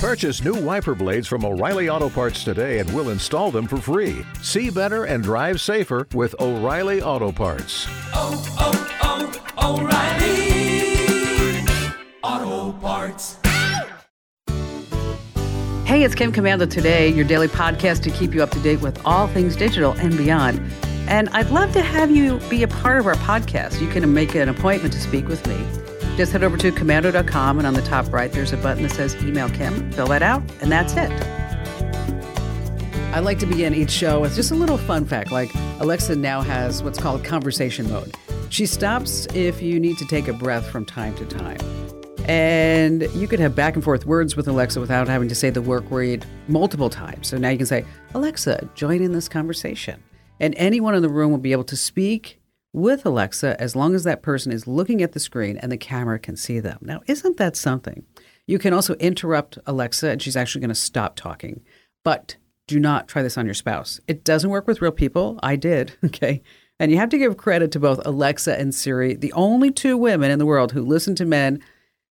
Purchase new wiper blades from O'Reilly Auto Parts today and we'll install them for free. See better and drive safer with O'Reilly Auto Parts. Oh, oh, oh, O'Reilly Auto Parts. Hey, it's Kim Komando today, your daily podcast to keep you up to date with all things digital and beyond. And I'd love to have you be a part of our podcast. You can make an appointment to speak with me. Just head over to komando.com, and on the top right, there's a button that says Email Kim. Fill that out, and that's it. I like to begin each show with just a little fun fact like Alexa now has what's called conversation mode. She stops if you need to take a breath from time to time. And you could have back and forth words with Alexa without having to say the work word multiple times. So now you can say, Alexa, join in this conversation. And anyone in the room will be able to speak with Alexa as long as that person is looking at the screen and the camera can see them. Now, isn't that something? You can also interrupt Alexa and she's actually going to stop talking. But do not try this on your spouse. It doesn't work with real people. I did, okay? And you have to give credit to both Alexa and Siri, the only two women in the world who listen to men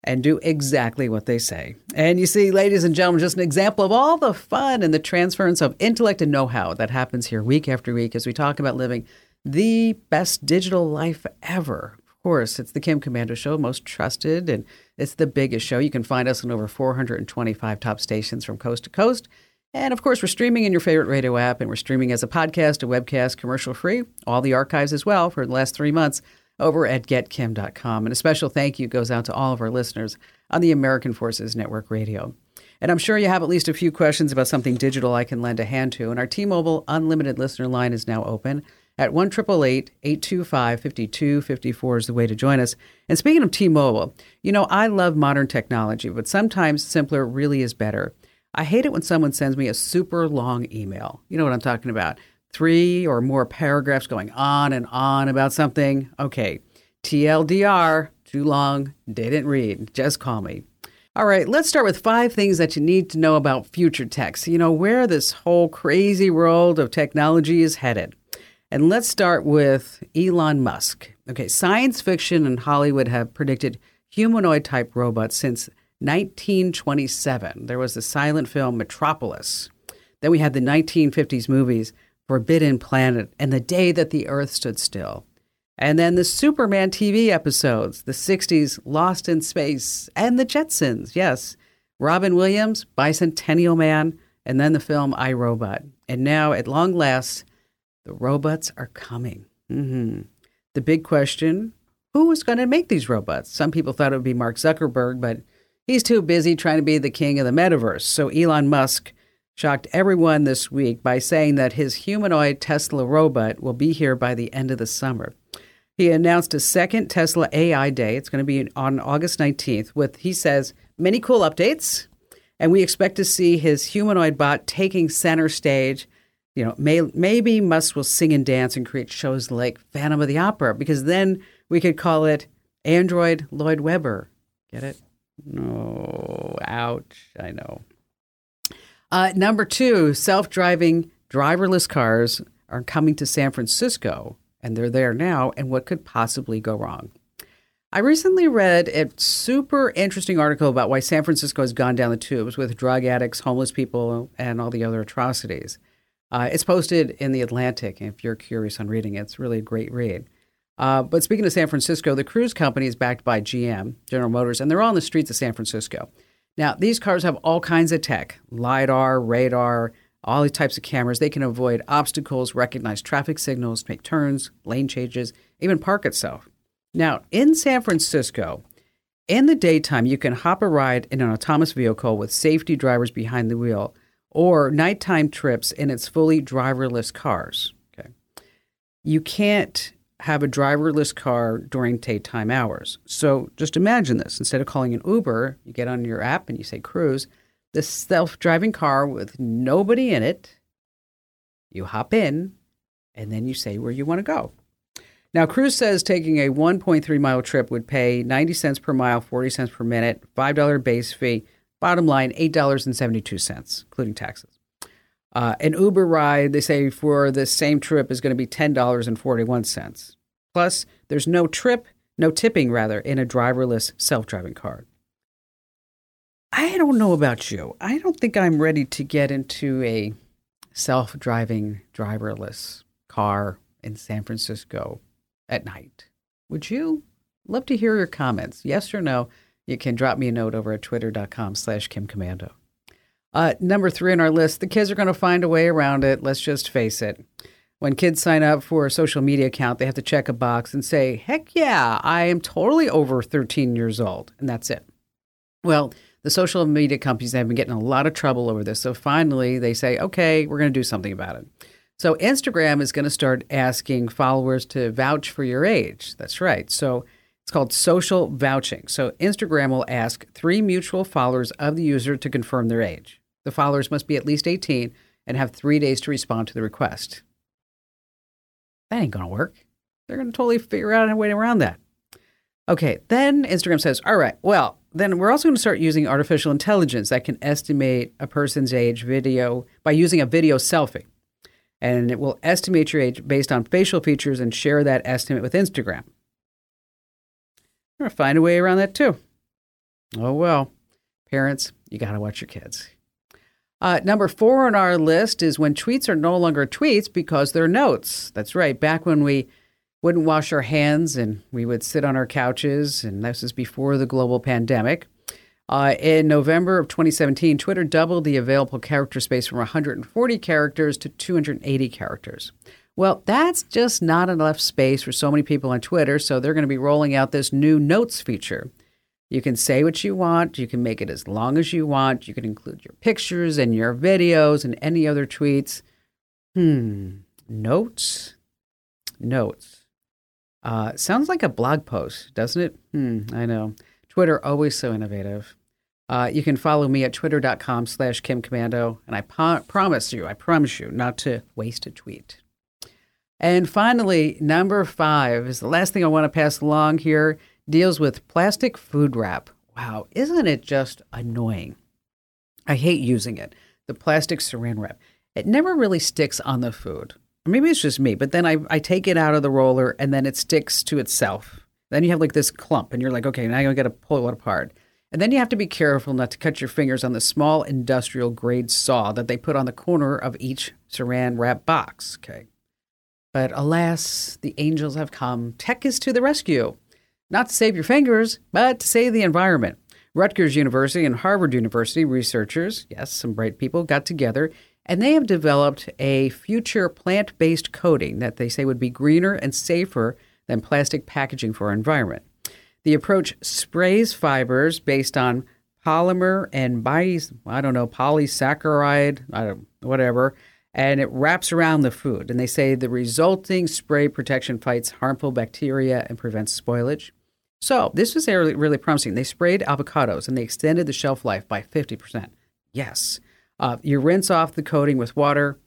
and do exactly what they say. And you see, ladies and gentlemen, just an example of all the fun and the transference of intellect and know how that happens here week after week as we talk about living the best digital life ever. Of course, it's the Kim Komando Show, most trusted, and it's the biggest show. You can find us on over 425 top stations from coast to coast. And of course, we're streaming in your favorite radio app, and we're streaming as a podcast, a webcast, commercial free, all the archives as well for the last three months over at getkim.com. And a special thank you goes out to all of our listeners on the American Forces Network Radio. And I'm sure you have at least a few questions about something digital I can lend a hand to. And our T Mobile Unlimited listener line is now open at 1 825 5254 is the way to join us. And speaking of T Mobile, you know, I love modern technology, but sometimes simpler really is better. I hate it when someone sends me a super long email. You know what I'm talking about three or more paragraphs going on and on about something, okay, TLDR, too long, didn't read, just call me. All right, let's start with five things that you need to know about future techs. You know, where this whole crazy world of technology is headed. And let's start with Elon Musk. Okay, science fiction and Hollywood have predicted humanoid type robots since 1927. There was the silent film Metropolis. Then we had the 1950s movies Forbidden Planet, and The Day That the Earth Stood Still. And then the Superman TV episodes, the 60s Lost in Space, and the Jetsons, yes. Robin Williams, Bicentennial Man, and then the film I Robot. And now, at long last, the robots are coming. Mm-hmm. The big question who is going to make these robots? Some people thought it would be Mark Zuckerberg, but he's too busy trying to be the king of the metaverse. So Elon Musk shocked everyone this week by saying that his humanoid Tesla robot will be here by the end of the summer. He announced a second Tesla AI Day. It's going to be on August 19th with, he says, many cool updates. And we expect to see his humanoid bot taking center stage. You know, may, maybe Musk will sing and dance and create shows like Phantom of the Opera, because then we could call it Android Lloyd Webber. Get it? No, ouch. I know. Uh, number two, self driving driverless cars are coming to San Francisco, and they're there now. And what could possibly go wrong? I recently read a super interesting article about why San Francisco has gone down the tubes with drug addicts, homeless people, and all the other atrocities. Uh, it's posted in the Atlantic. If you're curious on reading it, it's really a great read. Uh, but speaking of San Francisco, the Cruise company is backed by GM, General Motors, and they're on the streets of San Francisco. Now, these cars have all kinds of tech LiDAR, radar, all these types of cameras. They can avoid obstacles, recognize traffic signals, make turns, lane changes, even park itself. Now, in San Francisco, in the daytime, you can hop a ride in an autonomous vehicle with safety drivers behind the wheel or nighttime trips in its fully driverless cars. Okay. You can't have a driverless car during daytime hours. So just imagine this. Instead of calling an Uber, you get on your app and you say cruise. This self driving car with nobody in it, you hop in, and then you say where you want to go. Now, Cruise says taking a 1.3 mile trip would pay 90 cents per mile, 40 cents per minute, $5 base fee. Bottom line, $8.72, including taxes. Uh, an Uber ride, they say, for the same trip is going to be $10.41. Plus, there's no trip, no tipping rather, in a driverless self driving car. I don't know about you. I don't think I'm ready to get into a self driving, driverless car in San Francisco at night. Would you? Love to hear your comments. Yes or no? You can drop me a note over at twitter.com slash Kim Komando. Uh, number three on our list, the kids are going to find a way around it. Let's just face it. When kids sign up for a social media account, they have to check a box and say, heck yeah, I am totally over 13 years old. And that's it. Well, the social media companies have been getting a lot of trouble over this. So finally, they say, okay, we're going to do something about it. So Instagram is going to start asking followers to vouch for your age. That's right. So called social vouching. So Instagram will ask three mutual followers of the user to confirm their age. The followers must be at least 18 and have three days to respond to the request. That ain't going to work. They're going to totally figure out a way around that. Okay, then Instagram says, all right, well, then we're also going to start using artificial intelligence that can estimate a person's age video by using a video selfie. And it will estimate your age based on facial features and share that estimate with Instagram. To find a way around that too. Oh, well. Parents, you got to watch your kids. Uh, number four on our list is when tweets are no longer tweets because they're notes. That's right. Back when we wouldn't wash our hands and we would sit on our couches, and this is before the global pandemic. Uh, in November of 2017, Twitter doubled the available character space from 140 characters to 280 characters. Well, that's just not enough space for so many people on Twitter, so they're going to be rolling out this new notes feature. You can say what you want, you can make it as long as you want, you can include your pictures and your videos and any other tweets. Hmm, notes? Notes. Uh, sounds like a blog post, doesn't it? Hmm, I know. Twitter, always so innovative. Uh, you can follow me at twitter.com slash Kim Komando, and I po- promise you, I promise you, not to waste a tweet. And finally, number five is the last thing I want to pass along here, deals with plastic food wrap. Wow, isn't it just annoying? I hate using it. The plastic saran wrap. It never really sticks on the food. Maybe it's just me, but then I, I take it out of the roller and then it sticks to itself. Then you have like this clump and you're like, okay, now you got to pull it apart. And then you have to be careful not to cut your fingers on the small industrial grade saw that they put on the corner of each saran wrap box. Okay. But alas, the angels have come. Tech is to the rescue. Not to save your fingers, but to save the environment. Rutgers University and Harvard University researchers, yes, some bright people, got together and they have developed a future plant based coating that they say would be greener and safer than plastic packaging for our environment. The approach sprays fibers based on polymer and bi, I don't know, polysaccharide, I don't, whatever, and it wraps around the food. And they say the resulting spray protection fights harmful bacteria and prevents spoilage. So this was really, really promising. They sprayed avocados and they extended the shelf life by 50%. Yes. Uh, you rinse off the coating with water,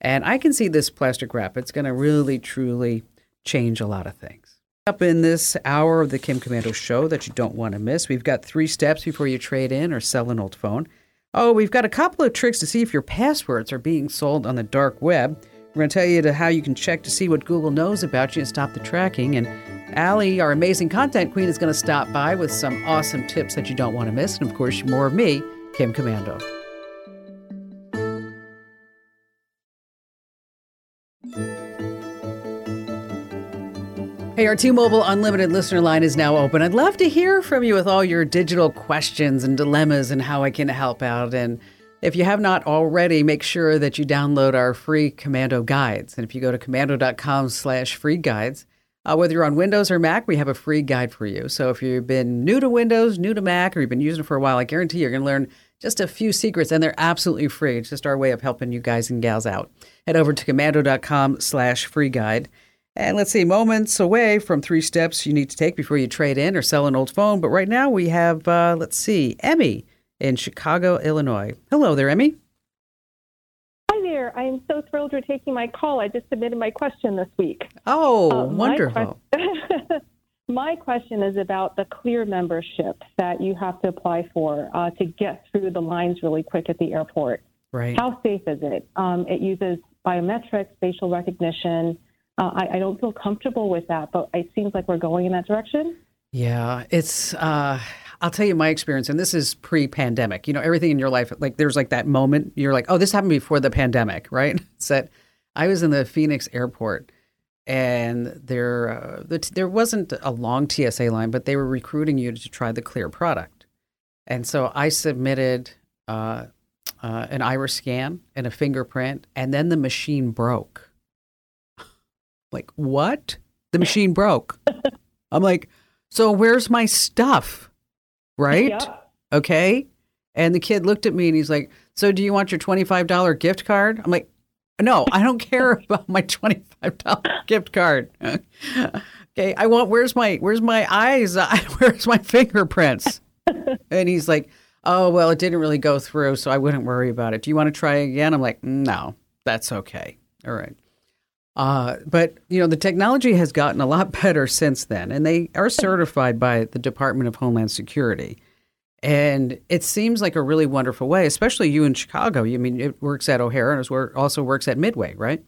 and I can see this plastic wrap. It's going to really, truly change a lot of things. Up in this hour of the Kim Komando show that you don't want to miss, we've got three steps before you trade in or sell an old phone. Oh, we've got a couple of tricks to see if your passwords are being sold on the dark web. We're going to tell you to how you can check to see what Google knows about you and stop the tracking. And Allie, our amazing content queen, is going to stop by with some awesome tips that you don't want to miss. And of course, more of me, Kim Komando. Hey, our T Mobile Unlimited listener line is now open. I'd love to hear from you with all your digital questions and dilemmas and how I can help out. And if you have not already, make sure that you download our free Komando guides. And if you go to komando.com slash free guides, uh, whether you're on Windows or Mac, we have a free guide for you. So if you've been new to Windows, new to Mac, or you've been using it for a while, I guarantee you're going to learn just a few secrets, and they're absolutely free. It's just our way of helping you guys and gals out. Head over to komando.com slash free guide. And let's see, moments away from three steps you need to take before you trade in or sell an old phone. But right now we have, uh, let's see, Emmy in Chicago, Illinois. Hello there, Emmy. Hi there. I am so thrilled you're taking my call. I just submitted my question this week. Oh, uh, wonderful. My, my, question is about the Clear membership that you have to apply for uh, to get through the lines really quick at the airport. Right. How safe is it? Um, it uses biometrics, facial recognition uh, I, I, don't feel comfortable with that, but it seems like we're going in that direction. Yeah, it's. Uh, I'll tell you my experience, and this is pre-pandemic. You know, everything in your life, like there's like that moment you're like, oh, this happened before the pandemic, right? That I was in the Phoenix airport, and there uh, the, there wasn't a long TSA line, but they were recruiting you to try the Clear product, and so I submitted uh, uh, an iris scan and a fingerprint, and then the machine broke. Like what? The machine broke. I'm like, so where's my stuff? Right? Yeah. Okay. And the kid looked at me and he's like, So do you want your $25 gift card? I'm like, No, I don't care about my $25 gift card. okay. I want, where's my, where's my eyes? Where's my fingerprints? and he's like, Oh, well, it didn't really go through, so I wouldn't worry about it. Do you want to try again? I'm like, No, that's okay. All right. Uh, but you know the technology has gotten a lot better since then, and they are certified by the Department of Homeland Security. And it seems like a really wonderful way, especially you in Chicago. I mean, it works at O'Hare and it also works at Midway, right?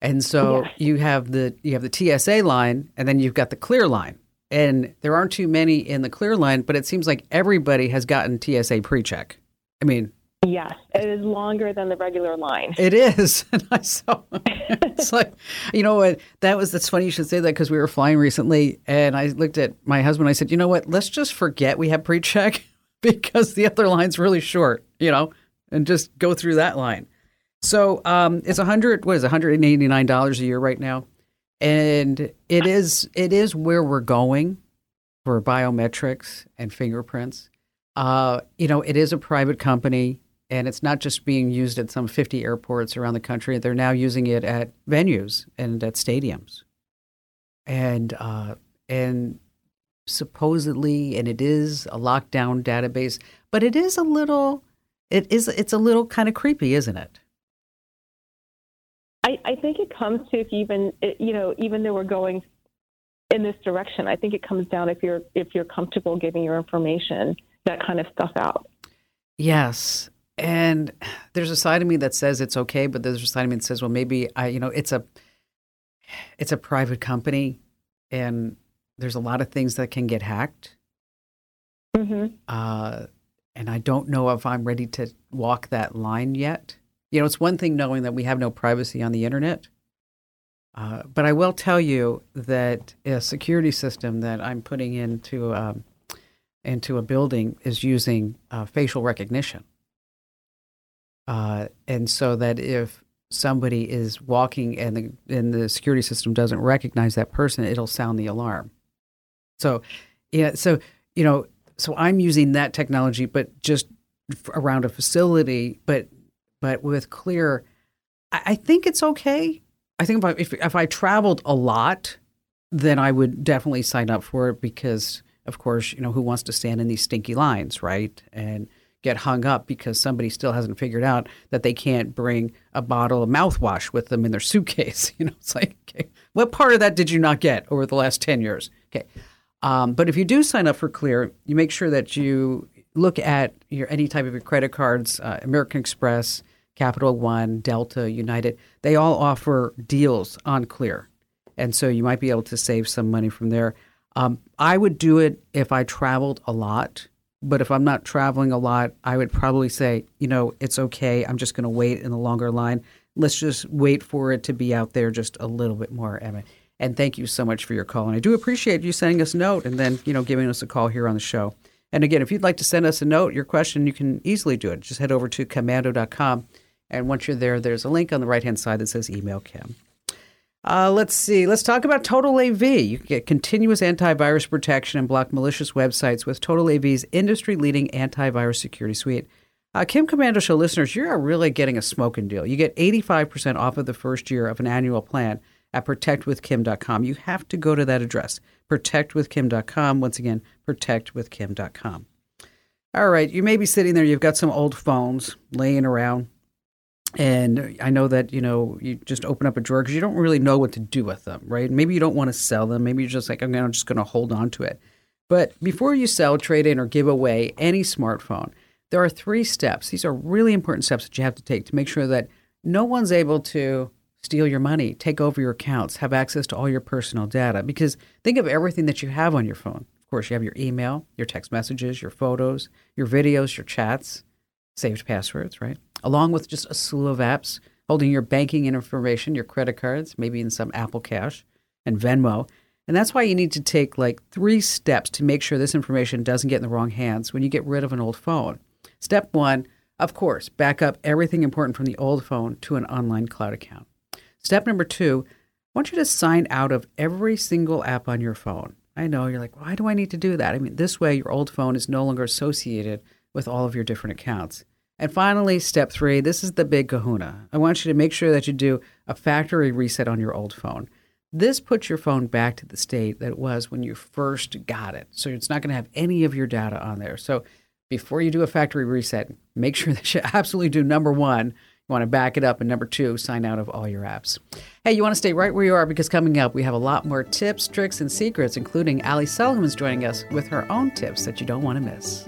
And so Yes. you have the you have the TSA line, and then you've got the Clear line. And there aren't too many in the Clear line, but it seems like everybody has gotten TSA pre-check. I mean, Yes, it is longer than the regular line. it is. And I saw it's like, you know what? That was that's funny you should say that because we were flying recently, and I looked at my husband. I said, you know what? Let's just forget we have pre-check because the other line's really short, you know, and just go through that line. So um, it's a hundred. What is one hundred and eighty nine dollars a year right now, and it is it is where we're going for biometrics and fingerprints. Uh, you know, it is a private company, and it's not just being used at some 50 airports around the country. They're now using it at venues and at stadiums, and uh, and supposedly, and it is a lockdown database, but it is a little, it is, it's a little kind of creepy, isn't it? I, I think it comes to if even you know even though we're going in this direction, I think it comes down if you're if you're comfortable giving your information that kind of stuff out. Yes. And there's a side of me that says it's okay, but there's a side of me that says, well, maybe I, you know, it's a, it's a private company, and there's a lot of things that can get hacked. hmm Uh, and I don't know if I'm ready to walk that line yet. You know, it's one thing knowing that we have no privacy on the internet, uh, but I will tell you that a security system that I'm putting into um, into a building is using uh, facial recognition, uh, and so that if somebody is walking and the and the security system doesn't recognize that person, it'll sound the alarm. So, yeah, so you know, so I'm using that technology, but just around a facility, but but with clear, I, I think it's okay. I think if I, if if I traveled a lot, then I would definitely sign up for it because, of course, you know who wants to stand in these stinky lines, right? And get hung up because somebody still hasn't figured out that they can't bring a bottle of mouthwash with them in their suitcase. You know, it's like, okay, what part of that did you not get over the last 10 years? Okay. Um, but if you do sign up for Clear, you make sure that you look at your any type of your credit cards, uh, American Express, Capital One, Delta, United. They all offer deals on Clear, and so you might be able to save some money from there. Um, I would do it if I traveled a lot, but if I'm not traveling a lot, I would probably say, you know, it's okay. I'm just going to wait in the longer line. Let's just wait for it to be out there just a little bit more, Emma. And thank you so much for your call. And I do appreciate you sending us a note and then, you know, giving us a call here on the show. And again, if you'd like to send us a note, your question, you can easily do it. Just head over to komando.com. And once you're there, there's a link on the right hand side that says email Kim. Uh, let's see. Let's talk about Total AV. You can get continuous antivirus protection and block malicious websites with Total AV's industry leading antivirus security suite. Uh, Kim Komando Show listeners, you're really getting a smoking deal. You get 85% off of the first year of an annual plan at protectwithkim.com. You have to go to that address, protectwithkim.com. Once again, protectwithkim.com. All right, you may be sitting there, you've got some old phones laying around. And I know that, you know, you just open up a drawer because you don't really know what to do with them, right? Maybe you don't want to sell them. Maybe you're just like, I'm gonna- just going to hold on to it. But before you sell, trade in, or give away any smartphone, there are three steps. These are really important steps that you have to take to make sure that no one's able to steal your money, take over your accounts, have access to all your personal data. Because think of everything that you have on your phone. Of course, you have your email, your text messages, your photos, your videos, your chats, saved passwords, right? Along with just a slew of apps holding your banking information, your credit cards, maybe in some Apple Cash and Venmo. And that's why you need to take like three steps to make sure this information doesn't get in the wrong hands when you get rid of an old phone. Step one, of course, back up everything important from the old phone to an online cloud account. Step number two, I want you to sign out of every single app on your phone. I know you're like, why do I need to do that? I mean, this way your old phone is no longer associated with all of your different accounts. And finally, step three this is the big kahuna. I want you to make sure that you do a factory reset on your old phone. This puts your phone back to the state that it was when you first got it. So it's not going to have any of your data on there. So before you do a factory reset, make sure that you absolutely do number one. You want to back it up. And number two, sign out of all your apps. Hey, you want to stay right where you are because coming up, we have a lot more tips, tricks, and secrets, including Ali Seligman's joining us with her own tips that you don't want to miss.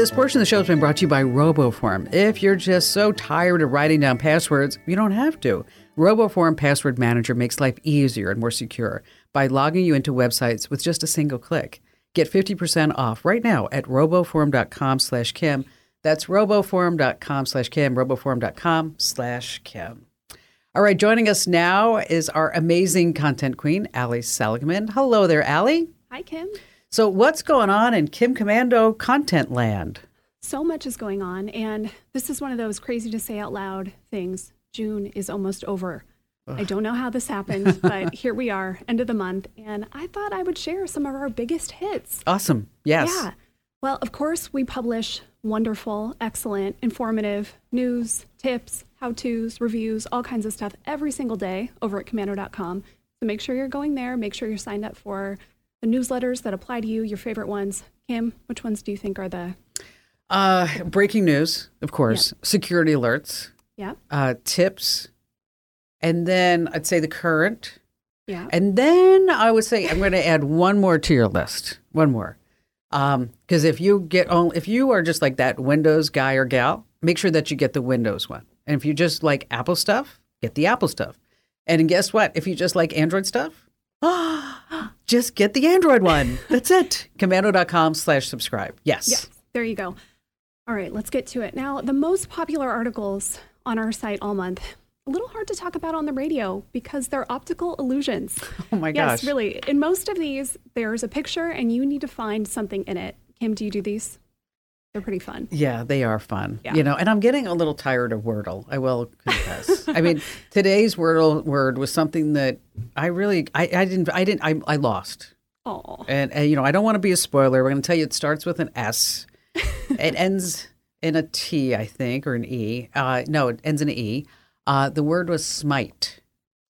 This portion of the show has been brought to you by RoboForm. If you're just so tired of writing down passwords, you don't have to. RoboForm Password Manager makes life easier and more secure by logging you into websites with just a single click. Get 50% off right now at roboform.com slash Kim. That's roboform.com slash Kim, roboform.com slash Kim. All right, joining us now is our amazing content queen, Ali Seligman. Hello there, Ali. Hi, Kim. So, what's going on in Kim Komando content land? So much is going on, and this is one of those crazy to say out loud things. June is almost over. Ugh. I don't know how this happened, but here we are, end of the month, and I thought I would share some of our biggest hits. Awesome. Yes. Yeah. Well, of course, we publish wonderful, excellent, informative news, tips, how to's, reviews, all kinds of stuff every single day over at komando.com. So make sure you're going there. Make sure you're signed up for the newsletters that apply to you, your favorite ones. Kim, which ones do you think are the uh, breaking news, of course, yep. security alerts, yeah, uh, tips, and then I'd say the current, yeah, and then I would say I'm going to add one more to your list, one more, because um, if you get on, if you are just like that Windows guy or gal, make sure that you get the Windows one, and if you just like Apple stuff, get the Apple stuff, and guess what? If you just like Android stuff, just get the Android one. That's it. Komando.com slash subscribe. Yes. Yes. There you go. All right, let's get to it. Now, the most popular articles on our site all month, a little hard to talk about on the radio because they're optical illusions. Oh my gosh. Yes, really. In most of these, there's a picture and you need to find something in it. Kim, do you do these? They're pretty fun. Yeah, they are fun. Yeah. You know, and I'm getting a little tired of Wordle. I will confess. I mean, today's Wordle word was something that I really, I, I didn't, I didn't, I, I lost. Oh. And, and you know, I don't want to be a spoiler. We're going to tell you it starts with an S. it ends in a T, I think, or an E. Uh, no, it ends in an E. Uh, the word was smite.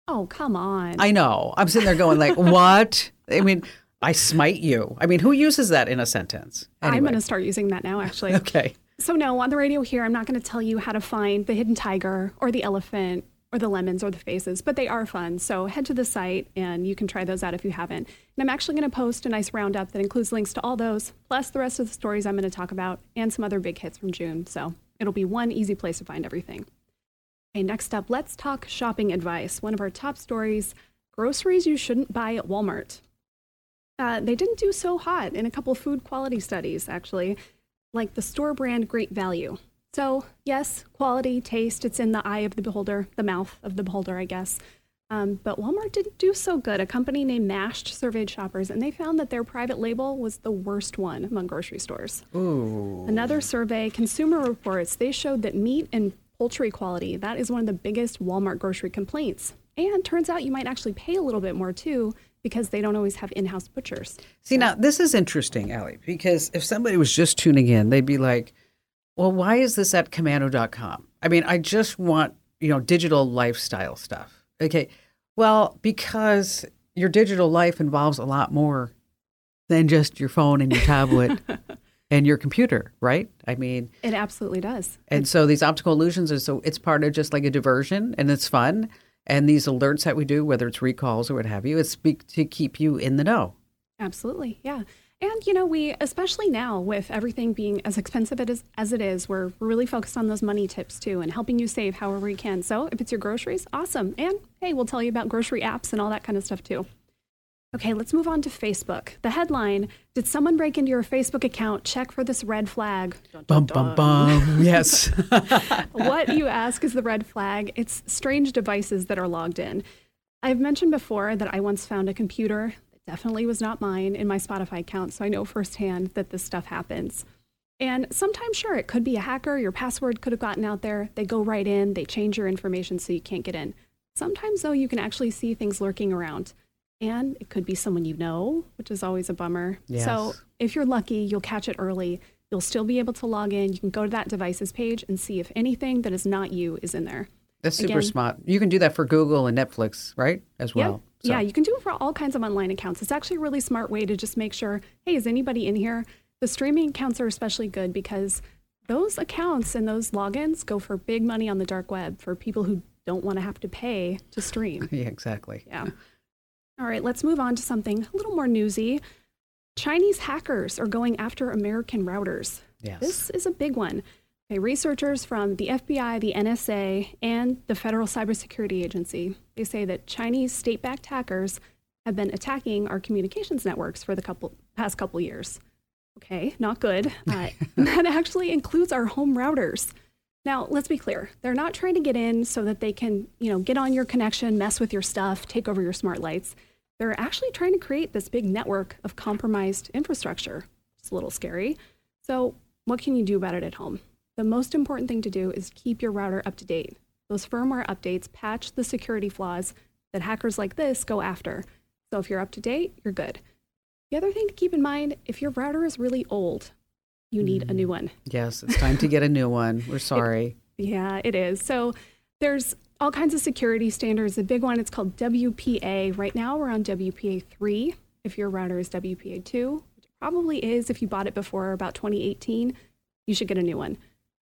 Oh, come on. I know. I'm sitting there going like, what? I mean, I smite you. I mean, who uses that in a sentence? Anyway. I'm going to start using that now, actually. okay. So, no, on the radio here, I'm not going to tell you how to find the hidden tiger or the elephant or the lemons or the faces, but they are fun. So, head to the site and you can try those out if you haven't. And I'm actually going to post a nice roundup that includes links to all those, plus the rest of the stories I'm going to talk about and some other big hits from June. So, it'll be one easy place to find everything. Okay, next up, let's talk shopping advice. One of our top stories groceries you shouldn't buy at Walmart. Uh, they didn't do so hot in a couple food quality studies, actually, like the store brand Great Value. So, yes, quality, taste, it's in the eye of the beholder, the mouth of the beholder, I guess. Um, but Walmart didn't do so good. A company named Mashed surveyed shoppers, and they found that their private label was the worst one among grocery stores. Ooh. Another survey, Consumer Reports, they showed that meat and poultry quality, that is one of the biggest Walmart grocery complaints. And turns out you might actually pay a little bit more too because they don't always have in-house butchers. See, now this is interesting, Ali, because if somebody was just tuning in, they'd be like, "Well, why is this at komando.com?" I mean, I just want, you know, digital lifestyle stuff. Okay. Well, because your digital life involves a lot more than just your phone and your tablet and your computer, right? I mean, it absolutely does. And so these optical illusions are so it's part of just like a diversion and it's fun and these alerts that we do, whether it's recalls or what have you, it's speak to keep you in the know. Absolutely, yeah. And you know, we especially now with everything being as expensive is, as it is, we're really focused on those money tips too and helping you save however we can. So if it's your groceries, awesome. And hey, we'll tell you about grocery apps and all that kind of stuff too. Okay, let's move on to Facebook. The headline Did someone break into your Facebook account? Check for this red flag. Bum, bum, bum. Yes. what you ask is the red flag. It's strange devices that are logged in. I've mentioned before that I once found a computer that definitely was not mine in my Spotify account, so I know firsthand that this stuff happens. And sometimes, sure, it could be a hacker. Your password could have gotten out there. They go right in, they change your information so you can't get in. Sometimes, though, you can actually see things lurking around and it could be someone you know, which is always a bummer. Yes. So if you're lucky, you'll catch it early. You'll still be able to log in. You can go to that devices page and see if anything that is not you is in there. That's super Again- smart. You can do that for Google and Netflix, right? As well. Yeah. Yeah, you can do it for all kinds of online accounts. It's actually a really smart way to just make sure, hey, is anybody in here? The streaming accounts are especially good because those accounts and those logins go for big money on the dark web for people who don't want to have to pay to stream. Yeah, exactly. Yeah. All right, let's move on to something a little more newsy. Chinese hackers are going after American routers. Yes. This is a big one. Okay, researchers from the FBI, the NSA, and the Federal Cybersecurity Agency, they say that Chinese state-backed hackers have been attacking our communications networks for the couple past couple years. Okay, not good. Uh, that actually includes our home routers. Now, let's be clear. They're not trying to get in so that they can, you know, get on your connection, mess with your stuff, take over your smart lights. They're actually trying to create this big network of compromised infrastructure. It's a little scary. So, what can you do about it at home? The most important thing to do is keep your router up to date. Those firmware updates patch the security flaws that hackers like this go after. So, if you're up to date, you're good. The other thing to keep in mind if your router is really old, you need a new mm. one. Yes, it's time to get a new one. We're sorry. Yeah, it is. So there's all kinds of security standards. The big one, it's called WPA. Right now, we're on WPA 3. If your router is WPA 2, which it probably is if you bought it before about 2018, you should get a new one.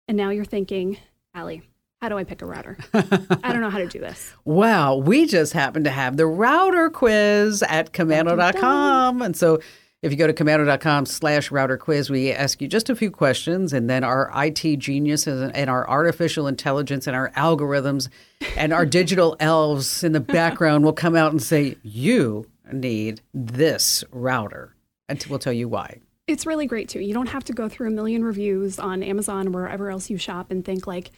And now you're thinking, Allie, how do I pick a router? I don't know how to do this. Wow, we just happen to have the router quiz at komando.com. And so if you go to komando.com slash router quiz, we ask you just a few questions, and then our IT geniuses and our artificial intelligence and our algorithms and our digital elves in the background will come out and say, You need this router. And we'll tell you why. It's really great too. You don't have to go through a million reviews on Amazon or wherever else you shop and think like,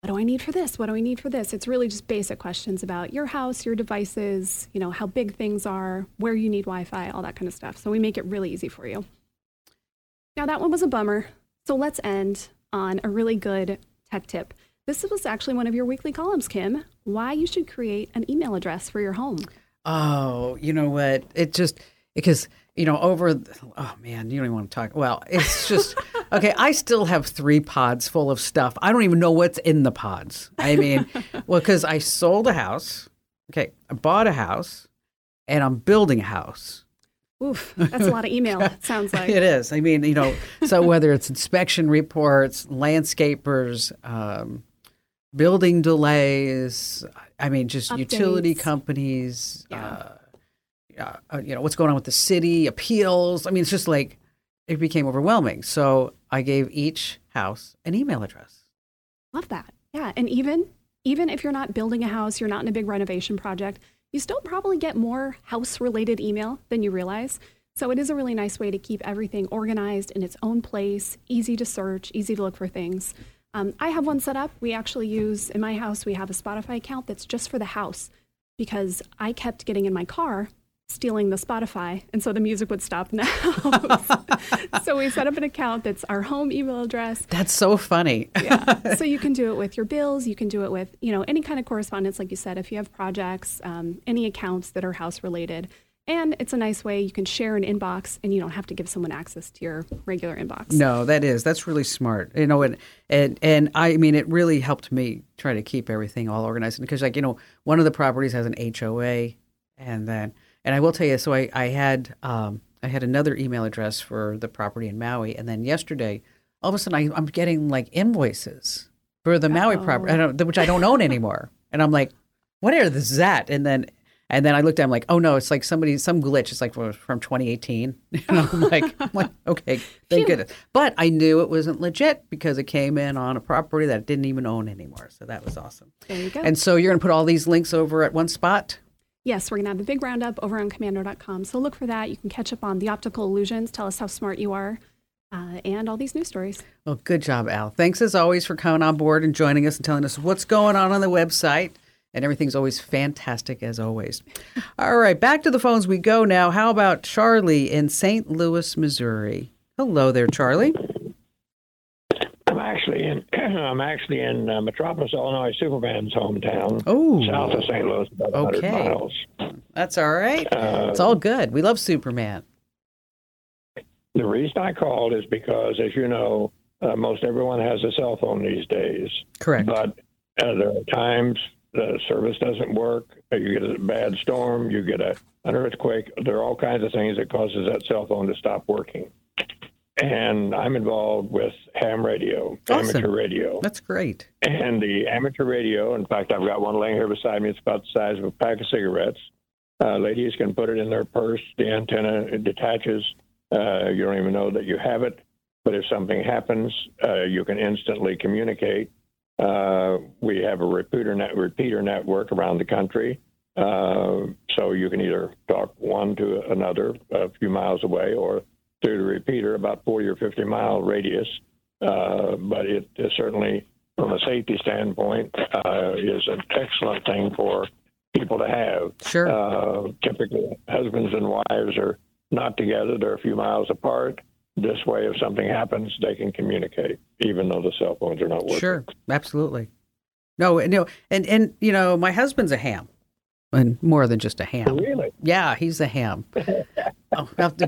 what do I need for this? What do I need for this? It's really just basic questions about your house, your devices, you know, how big things are, where you need Wi-Fi, all that kind of stuff. So we make it really easy for you. Now that one was a bummer. So let's end on a really good tech tip. This was actually one of your weekly columns, Kim. Why you should create an email address for your home. Oh, you know what? It just because you know over. Oh man, you don't even want to talk. Well, it's just okay. I still have three pods full of stuff. I don't even know what's in the pods. I mean, well, because I sold a house. Okay, I bought a house, and I'm building a house. Oof, that's a lot of email. It sounds like. It is. I mean, you know, so whether it's inspection reports, landscapers, um, building delays, I mean, just utility companies, Yeah. uh, uh, uh, you know, what's going on with the city, appeals. I mean, it's just like it became overwhelming. So I gave each house an email address. Love that. Yeah, and even even if you're not building a house, you're not in a big renovation project, you still probably get more house-related email than you realize. So it is a really nice way to keep everything organized in its own place, easy to search, easy to look for things. Um, I have one set up. We actually use in my house. We have a Spotify account that's just for the house because I kept getting in my car stealing the Spotify, and so the music would stop now. so we set up an account that's our home email address That's so funny. yeah. so you can do it with your bills. You can do it with you know any kind of correspondence, like you said. If you have projects, um, any accounts that are house related, and it's a nice way you can share an inbox, and you don't have to give someone access to your regular inbox. No, that is that's really smart. You know, and and and I mean, it really helped me try to keep everything all organized because, like, you know, one of the properties has an HOA, and then and I will tell you, so I I had um I had another email address for the property in Maui, and then yesterday, all of a sudden, I, I'm getting like invoices for the Maui property, I don't, which I don't own anymore, and I'm like, what is that? And then And then I looked at him like, oh no, it's like somebody, some glitch. It's like from, from 2018. And I'm like, I'm like, okay, thank goodness. But I knew it wasn't legit because it came in on a property that it didn't even own anymore. So that was awesome. There you go. And so you're going to put all these links over at one spot? Yes, we're going to have a big roundup over on komando.com. So look for that. You can catch up on the optical illusions, tell us how smart you are, uh, and all these news stories. Well, good job, Al. Thanks as always for coming on board and joining us and telling us what's going on on the website. And everything's always fantastic as always. All right, back to the phones we go now. How about Charlie in St. Louis, Missouri? Hello there, Charlie. I'm actually in I'm actually in uh, Metropolis, Illinois, Superman's hometown, Oh, south of St. Louis, about 100 Okay. miles. that's all right. Uh, It's all good. We love Superman. The reason I called is because, as you know, uh, most everyone has a cell phone these days. Correct. But uh, there are times the service doesn't work. uh, You get a bad storm. You get a, an earthquake. There are all kinds of things that causes that cell phone to stop working. And I'm involved with ham radio, Awesome. amateur radio. That's great. And the amateur radio, in fact, I've got one laying here beside me. It's about the size of a pack of cigarettes. Uh, ladies can put it in their purse. The antenna it detaches. Uh, you don't even know that you have it. But if something happens, uh, you can instantly communicate. Uh, we have a repeater, net, repeater network around the country. Uh, so you can either talk one to another a few miles away or through the repeater about 40 or 50 mile radius. Uh, but it is certainly from a safety standpoint, uh, is an excellent thing for people to have. Sure. Uh, typically, husbands and wives are not together; they're a few miles apart. This way, if something happens, they can communicate, even though the cell phones are not working. Sure, absolutely. No, and no, and and you know, my husband's a ham, and more than just a ham. Really? Yeah, he's a ham.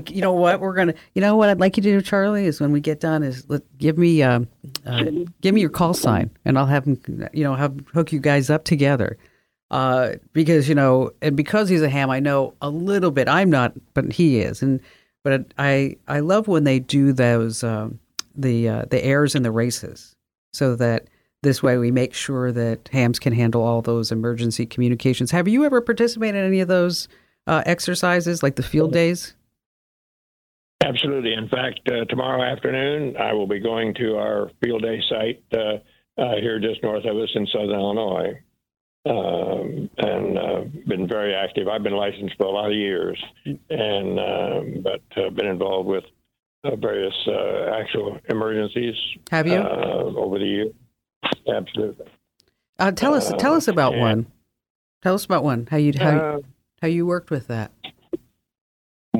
you know what? We're gonna. You know what I'd like you to do, Charlie, is when we get done, is let, give me um, uh, give me your call sign, and I'll have him. You know, have hook you guys up together. Uh, because you know, and because he's a ham, I know a little bit. I'm not, but he is, and but I I love when they do those um, the uh, the ARES and the RACES, so that this way we make sure that hams can handle all those emergency communications. Have you ever participated in any of those uh, exercises, like the field days? Absolutely. In fact, uh, tomorrow afternoon, I will be going to our field day site uh, uh, here just north of us in southern Illinois. Um, and uh, been very active. I've been licensed for a lot of years, and um, but uh, been involved with uh, various uh, actual emergencies. Have you? uh, over the years? Absolutely. Uh, tell us tell us about yeah. one. Tell us about one. How you how, how you worked with that?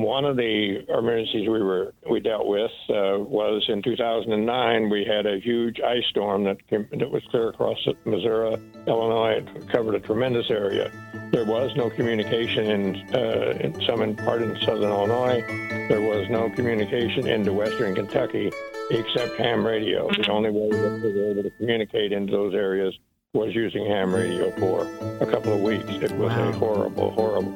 One of the emergencies we were we dealt with uh, was in 2009. We had a huge ice storm that came, that was clear across Missouri, Illinois. It covered a tremendous area. There was no communication in, uh, in some in part in southern Illinois. There was no communication into western Kentucky except ham radio. The only way that we were able to communicate into those areas was using ham radio for a couple of weeks. It was Wow. a horrible, horrible.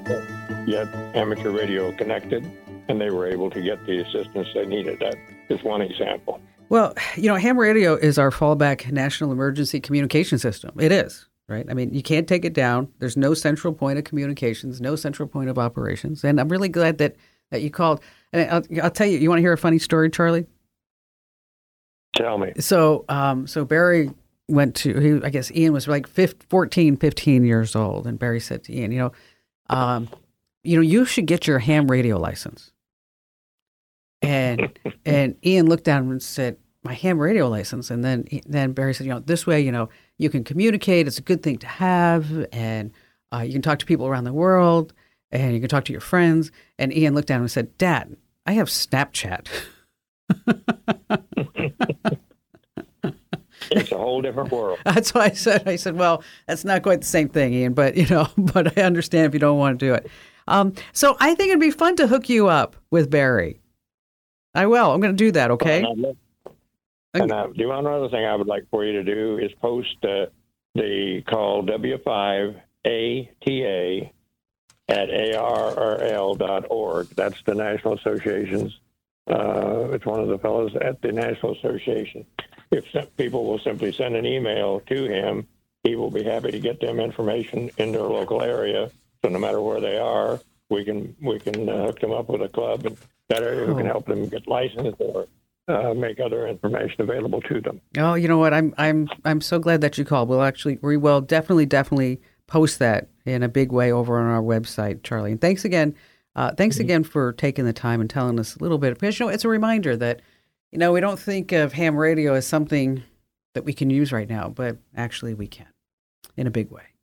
Yet amateur radio connected, and they were able to get the assistance they needed. That is one example. Well, you know, ham radio is our fallback national emergency communication system. It is, right? I mean, you can't take it down. There's no central point of communications, no central point of operations. And I'm really glad that, that you called. And I'll, I'll tell you, you want to hear a funny story, Charlie? Tell me. So, um, so Barry went to, he, I guess Ian was like 15, 14, 15 years old. And Barry said to Ian, you know, um, you know, you should get your ham radio license. And, and Ian looked down and said, my ham radio license. And then, then Barry said, you know, this way, you know, you can communicate. It's a good thing to have. And uh, you can talk to people around the world and you can talk to your friends. And Ian looked down and said, Dad, I have Snapchat. It's a whole different world. That's why I said, I said, well, that's not quite the same thing, Ian, but you know, but I understand if you don't want to do it. Um, so I think it'd be fun to hook you up with Barry. I will. I'm going to do that. Okay. And, I'd love- and uh, the one other thing I would like for you to do is post uh, the call W5ATA at ARRL.org. That's the National Association's. Uh, it's one of the fellows at the National Association. If some people will simply send an email to him, he will be happy to get them information in their local area So no matter where they are, we can we can uh, hook them up with a club in that area who can help them get licensed or uh, make other information available to them. Oh, you know what? I'm I'm I'm so glad that you called. We'll actually we will definitely definitely post that in a big way over on our website, Charlie. And thanks again. Uh, thanks again for taking the time and telling us a little bit. Because you know, it's a reminder that you know we don't think of ham radio as something that we can use right now, but actually we can in a big way.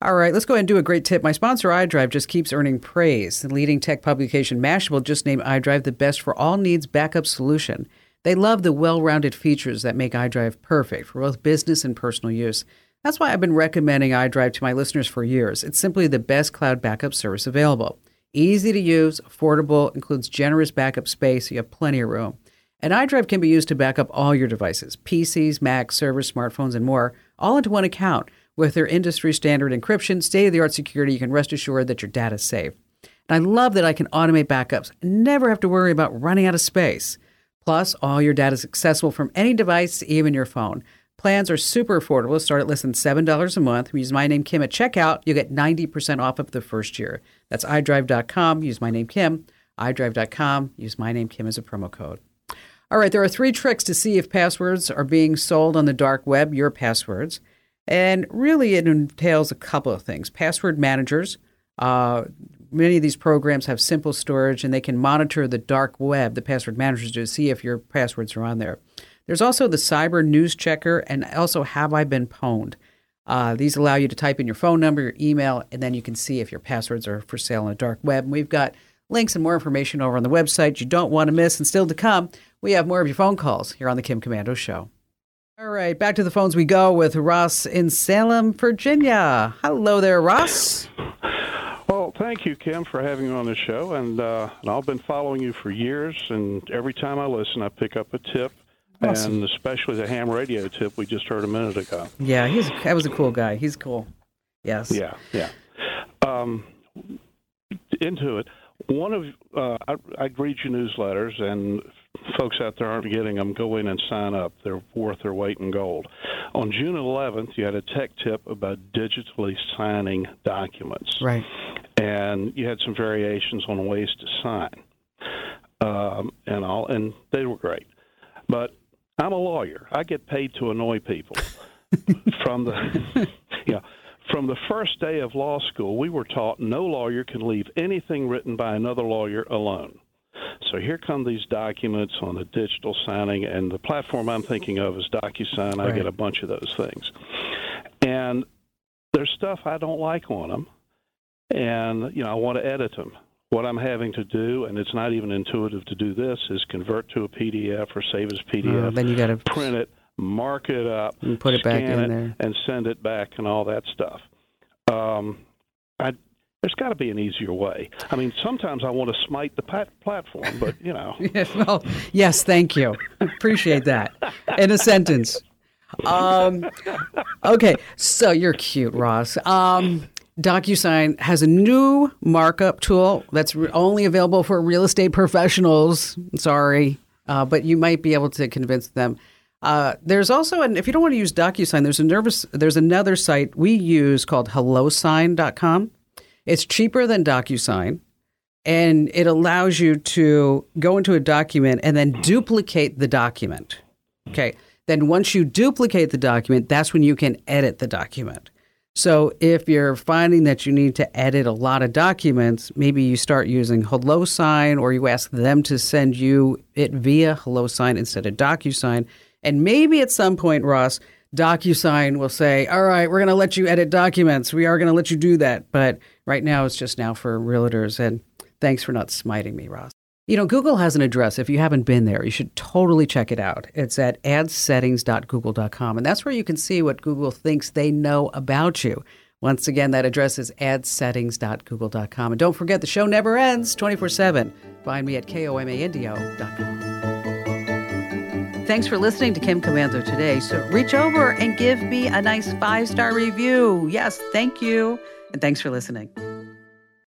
All right, let's go ahead and do a great tip. My sponsor, iDrive, just keeps earning praise. The leading tech publication, Mashable, just named iDrive the best for all needs backup solution. They love the well rounded features that make iDrive perfect for both business and personal use. That's why I've been recommending iDrive to my listeners for years. It's simply the best cloud backup service available. Easy to use, affordable, includes generous backup space, so you have plenty of room. And iDrive can be used to back up all your devices PCs, Macs, servers, smartphones, and more, all into one account. With their industry standard encryption, state of the art security, you can rest assured that your data is safe. And I love that I can automate backups and never have to worry about running out of space. Plus, all your data is accessible from any device, even your phone. Plans are super affordable. Start at less than $7 a month. Use my name Kim at checkout. You get 90% off of the first year. That's iDrive.com. Use my name Kim. iDrive.com. Use my name Kim as a promo code. All right, there are three tricks to see if passwords are being sold on the dark web, your passwords. And really, it entails a couple of things. Password managers, uh, many of these programs have simple storage and they can monitor the dark web, the password managers, to see if your passwords are on there. There's also the Cyber News Checker and also Have I Been Pwned? Uh, these allow you to type in your phone number, your email, and then you can see if your passwords are for sale on the dark web. And we've got links and more information over on the website you don't want to miss. And still to come, we have more of your phone calls here on the Kim Komando Show. All right, back to the phones we go with Ross in Salem, Virginia. Hello there, Ross. Well, thank you, Kim, for having me on the show. And, uh, and I've been following you for years, and every time I listen, I pick up a tip, Awesome. and especially the ham radio tip we just heard a minute ago. Yeah, he's that was a cool guy. He's cool. Yes. Yeah, yeah. Um, into it. One of uh, I, I read your newsletters, and folks out there aren't getting them. Go in and sign up. They're worth their weight in gold. On June 11th, you had a tech tip about digitally signing documents, Right. and you had some variations on ways to sign, um, and all, and they were great. But I'm a lawyer. I get paid to annoy people. from the yeah from the first day of law school we were taught no lawyer can leave anything written by another lawyer alone so here come these documents on the digital signing and the platform i'm thinking of is DocuSign i get a bunch of those things and there's stuff i don't like on them and you know i want to edit them what i'm having to do and it's not even intuitive to do this is convert to a pdf or save as pdf Uh, then you got to print it, mark it up, And put it back in it, there. and send it back, and all that stuff. Um, I, there's got to be an easier way. I mean, sometimes I want to smite the pat- platform, but you know, Yes, well, yes, thank you. Appreciate that. In a sentence. Um, okay, so you're cute, Ross. Um, DocuSign has a new markup tool that's re- only available for real estate professionals. Sorry, uh, but you might be able to convince them. Uh, there's also, an, if you don't want to use DocuSign, there's a nervous, there's another site we use called HelloSign.com. It's cheaper than DocuSign and it allows you to go into a document and then duplicate the document. Okay. Then once you duplicate the document, that's when you can edit the document. So if you're finding that you need to edit a lot of documents, maybe you start using HelloSign or you ask them to send you it via HelloSign instead of DocuSign. And maybe at some point, Ross, DocuSign will say, all right, we're going to let you edit documents. We are going to let you do that. But right now, it's just now for realtors. And thanks for not smiting me, Ross. You know, Google has an address. If you haven't been there, you should totally check it out. It's at adsettings.google.com. And that's where you can see what Google thinks they know about you. Once again, that address is adsettings.google.com. And don't forget, the show never ends 24 7. Find me at komando.com. Thanks for listening to Kim Komando today. So reach over and give me a nice five star review. Yes, thank you. And thanks for listening.